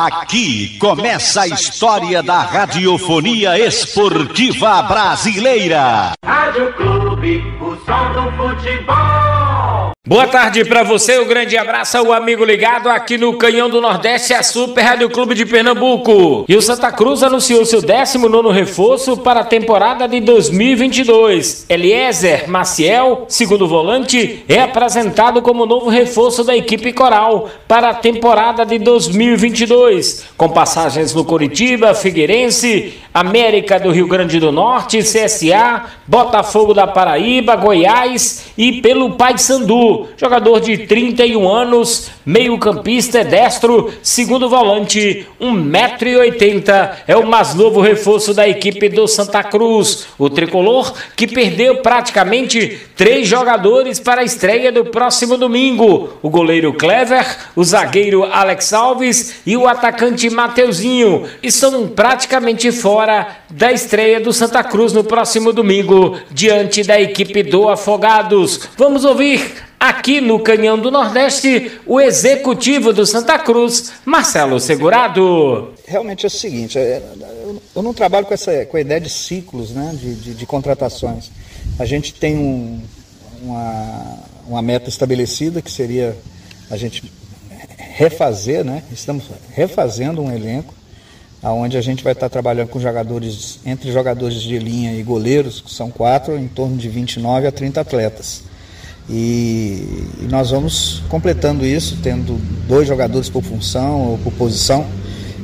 Aqui começa a história da radiofonia esportiva brasileira. Rádio Clube, o som do futebol. Boa tarde para você, um grande abraço ao amigo ligado aqui no Canhão do Nordeste, a Super Rádio Clube de Pernambuco. E o Santa Cruz anunciou seu 19 reforço para a temporada de 2022. Eliezer Maciel, segundo volante, é apresentado como novo reforço da equipe coral para a temporada de 2022, com passagens no Curitiba, Figueirense, América do Rio Grande do Norte, CSA, Botafogo da Paraíba, Goiás e pelo Paysandu. Jogador de 31 anos, meio-campista é destro, segundo volante, 1,80m. É o mais novo reforço da equipe do Santa Cruz. O tricolor que perdeu praticamente três jogadores para a estreia do próximo domingo: o goleiro Clever, o zagueiro Alex Alves e o atacante Mateuzinho. Estão praticamente fora da estreia do Santa Cruz no próximo domingo, diante da equipe do Afogados. Vamos ouvir Aqui no Canhão do Nordeste, o executivo do Santa Cruz, Marcelo Segurado. Realmente é o seguinte, é, eu não trabalho com, essa, com a ideia de ciclos né, de, de, de contratações. A gente tem um, uma, uma meta estabelecida que seria a gente refazer, né? Estamos refazendo um elenco onde a gente vai estar trabalhando com jogadores, entre jogadores de linha e goleiros, que são quatro, em torno de 29 a 30 atletas. E, e, nós vamos completando isso, tendo dois jogadores por função ou por posição.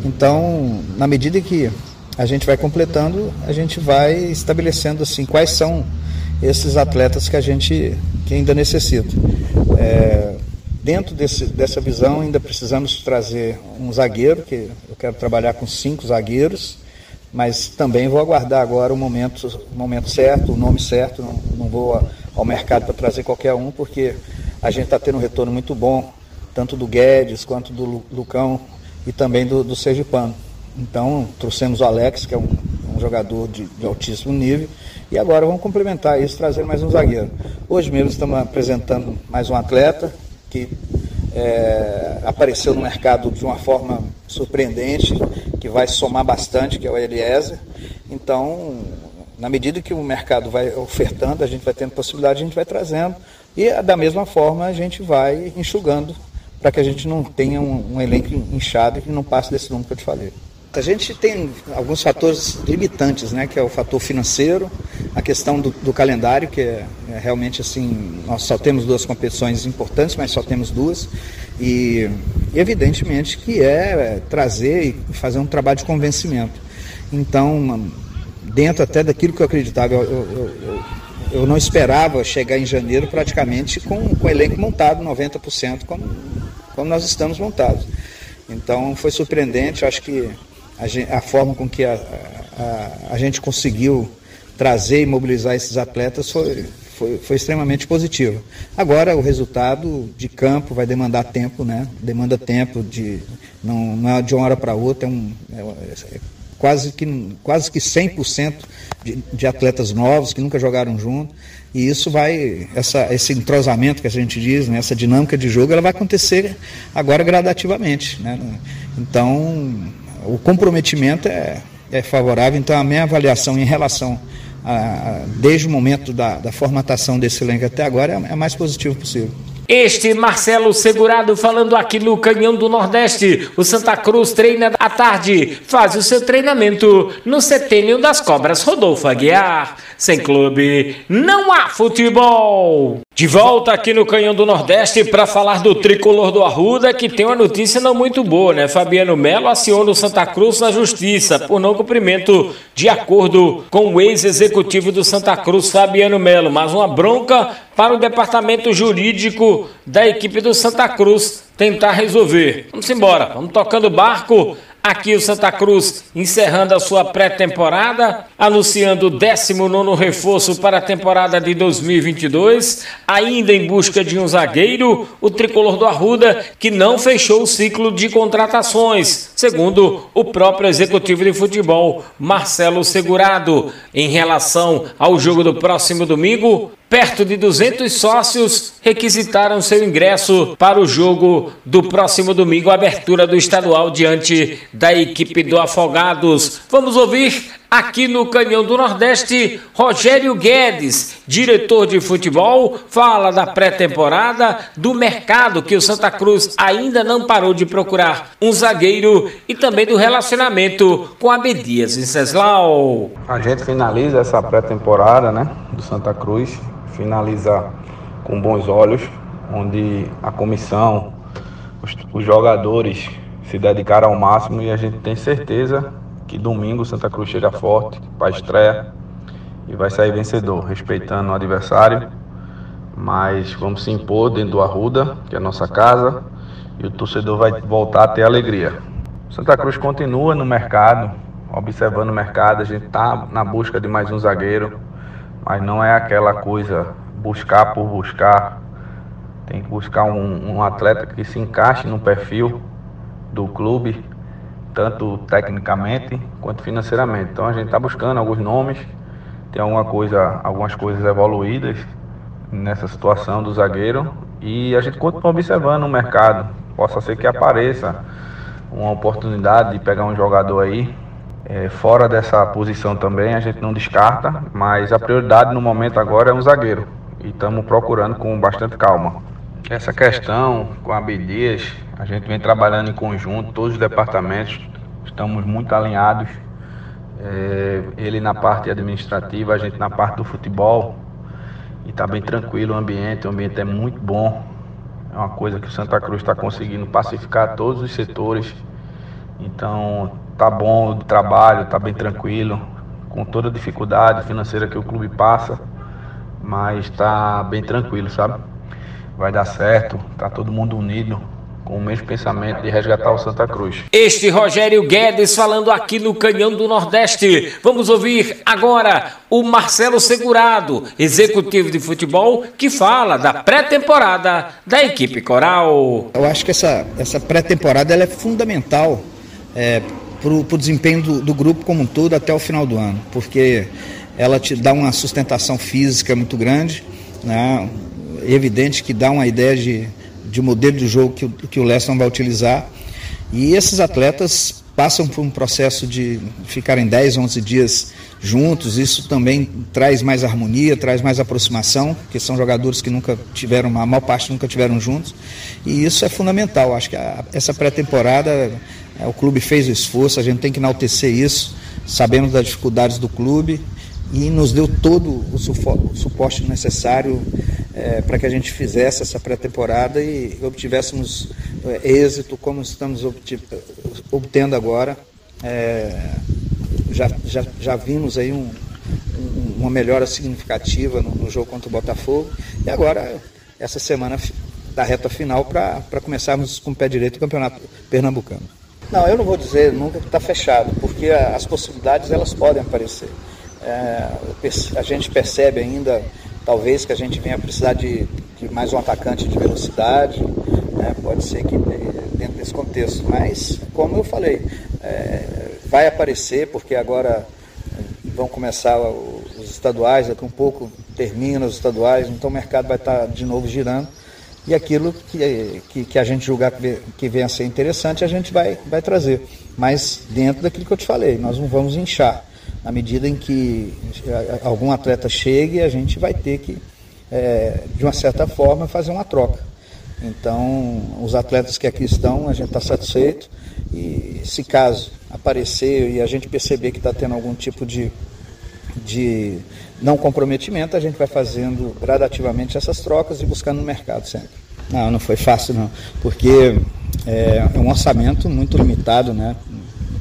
Então, na medida que a gente vai completando, a gente vai estabelecendo assim quais são esses atletas que a gente que ainda necessita. É, dentro desse, dessa visão, ainda precisamos trazer um zagueiro, que eu quero trabalhar com cinco zagueiros, mas também vou aguardar agora o momento, o momento certo, o nome certo, não, não vou ao mercado para trazer qualquer um, porque a gente está tendo um retorno muito bom, tanto do Guedes quanto do Lucão e também do, do Sergipano. Então, trouxemos o Alex, que é um, um jogador de, de, altíssimo nível, e agora vamos complementar isso, trazer mais um zagueiro. Hoje mesmo estamos apresentando mais um atleta que é, apareceu no mercado de uma forma surpreendente, que vai somar bastante, que é o Eliezer. Então, na medida que o mercado vai ofertando, a gente vai tendo possibilidade, a gente vai trazendo. E da mesma forma a gente vai enxugando para que a gente não tenha um, um elenco inchado e que não passe desse número que eu te falei. A gente tem alguns fatores limitantes, né, que é o fator financeiro, a questão do, do calendário, que é, é, realmente assim, nós só temos duas competições importantes, mas só temos duas, e evidentemente que é, trazer e fazer um trabalho de convencimento. Então, dentro até daquilo que eu acreditava. Eu, eu, eu, eu não esperava chegar em janeiro praticamente com, com o elenco montado 90% como, como nós estamos montados. Então foi surpreendente, acho que a, a forma com que a, a, a, gente conseguiu trazer e mobilizar esses atletas foi, foi, foi extremamente positiva. Agora o resultado de campo vai demandar tempo, né? Demanda tempo de não, não é de uma hora para outra, é, um, é, é quase que, quase que 100% de, de atletas novos que nunca jogaram junto. E isso vai, essa, esse entrosamento que a gente diz, né, essa dinâmica de jogo, ela vai acontecer agora gradativamente. Né? Então, o comprometimento é, é favorável. Então, a minha avaliação em relação desde o momento da, da formatação desse elenco até agora é, é mais positivo possível. Este Marcelo Segurado falando aqui no Canhão do Nordeste. O Santa Cruz treina à tarde. Faz o seu treinamento no Setênio das Cobras Rodolfo Aguiar. Sem clube, não há futebol. De volta aqui no Canhão do Nordeste para falar do tricolor do Arruda, que tem uma notícia não muito boa, né? Fabiano Melo aciona o Santa Cruz na justiça por não cumprimento de acordo com o ex-executivo do Santa Cruz, Fabiano Melo. Mas uma bronca para o departamento jurídico da equipe do Santa Cruz tentar resolver. Vamos embora, vamos tocando o barco. Aqui o Santa Cruz encerrando a sua pré-temporada, anunciando o 19 reforço para a temporada de 2022, ainda em busca de um zagueiro, o tricolor do Arruda, que não fechou o ciclo de contratações. Segundo o próprio executivo de futebol, Marcelo Segurado. Em relação ao jogo do próximo domingo, Perto de 200 sócios requisitaram seu ingresso para o jogo do próximo domingo, abertura do estadual diante da equipe do Afogados. Vamos ouvir aqui no Canhão do Nordeste Rogério Guedes, diretor de futebol, fala da pré-temporada, do mercado que o Santa Cruz ainda não parou de procurar um zagueiro e também do relacionamento com a Bedias em Ceslau. A gente finaliza essa pré-temporada, né, do Santa Cruz finalizar com bons olhos, onde a comissão, os jogadores se dedicaram ao máximo e a gente tem certeza que domingo Santa Cruz chega forte para a estreia e vai sair vencedor, respeitando o adversário, mas vamos se impor dentro do Arruda, que é a nossa casa, e o torcedor vai voltar a ter alegria. Santa Cruz continua no mercado, observando o mercado, a gente está na busca de mais um zagueiro, mas não é aquela coisa buscar por buscar. Tem que buscar um, um atleta que se encaixe no perfil do clube, tanto tecnicamente quanto financeiramente. Então a gente está buscando alguns nomes, tem alguma coisa, algumas coisas evoluídas nessa situação do zagueiro e a gente continua observando o mercado. Possa ser que apareça uma oportunidade de pegar um jogador aí é, fora dessa posição também a gente não descarta, mas a prioridade no momento agora é um zagueiro e estamos procurando com bastante calma. Essa questão com a Abdias, a gente vem trabalhando em conjunto, todos os departamentos estamos muito alinhados. É, ele na parte administrativa, a gente na parte do futebol e está bem tranquilo o ambiente, o ambiente é muito bom. É uma coisa que o Santa Cruz está conseguindo pacificar todos os setores. Então tá bom o trabalho, tá bem tranquilo, com toda a dificuldade financeira que o clube passa, mas tá bem tranquilo, sabe? Vai dar certo, tá todo mundo unido, com o mesmo pensamento de resgatar o Santa Cruz. Este Rogério Guedes falando aqui no Canhão do Nordeste. Vamos ouvir agora o Marcelo Segurado, executivo de futebol, que fala da pré-temporada da equipe coral. Eu acho que essa, essa pré-temporada é fundamental é, para o desempenho do, do, grupo como um todo até o final do ano, porque ela te dá uma sustentação física muito grande, né? Evidente que dá uma ideia de, de modelo de jogo que, que o Leston vai utilizar, e esses atletas passam por um processo de ficarem 10, 11 dias juntos, isso também traz mais harmonia, traz mais aproximação, porque são jogadores que nunca tiveram, a maior parte nunca tiveram juntos, e isso é fundamental. Acho que a, essa pré-temporada é, o clube fez o esforço, a gente tem que enaltecer isso. Sabemos das dificuldades do clube e nos deu todo o suporte necessário é, para que a gente fizesse essa pré-temporada e obtivéssemos é, êxito como estamos obtendo agora. É, já, já, já vimos aí um, um, uma melhora significativa no, no, jogo contra o Botafogo e agora essa semana da reta final para começarmos com o pé direito o campeonato pernambucano. Não, eu não vou dizer nunca que está fechado, porque as possibilidades elas podem aparecer. É, a gente percebe ainda, talvez, que a gente venha precisar de, de mais um atacante de velocidade, né? pode ser que dentro desse contexto, mas, como eu falei, é, vai aparecer, porque agora vão começar os estaduais, daqui um pouco termina os estaduais, então o mercado vai estar de novo girando e aquilo que, que, que, a gente julgar que venha a ser interessante, a gente vai, vai trazer. Mas dentro daquilo que eu te falei, nós não vamos inchar. Na medida em que algum atleta chegue, a gente vai ter que, é, de uma certa forma, fazer uma troca. Então, os atletas que aqui estão, a gente está satisfeito. E se caso aparecer e a gente perceber que está tendo algum tipo de, de não comprometimento, a gente vai fazendo gradativamente essas trocas e buscando no mercado sempre. Não, não foi fácil não, porque é, é um orçamento muito limitado, né,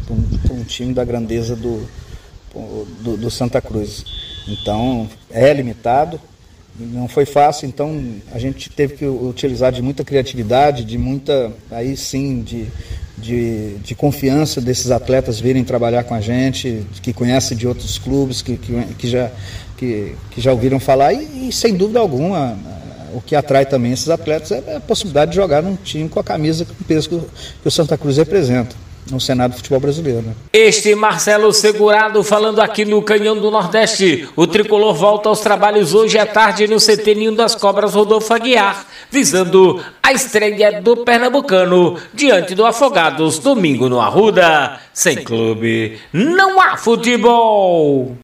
para um, um, time da grandeza do, do, do Santa Cruz. Então, é limitado, não foi fácil, então a gente teve que utilizar de muita criatividade, de muita, aí sim, de, de, de confiança desses atletas virem trabalhar com a gente, que conhecem de outros clubes, que, que, que já que, que já ouviram falar, e, e, sem dúvida alguma, o que atrai também esses atletas é a possibilidade de jogar num time com a camisa com o peso que o Santa Cruz representa. No Senado do futebol brasileiro. Né? Este Marcelo Segurado falando aqui no Canhão do Nordeste. O tricolor volta aos trabalhos hoje à tarde no CT Ninho das Cobras Rodolfo Aguiar, visando a estreia do Pernambucano diante do Afogados, domingo no Arruda. Sem clube, não há futebol.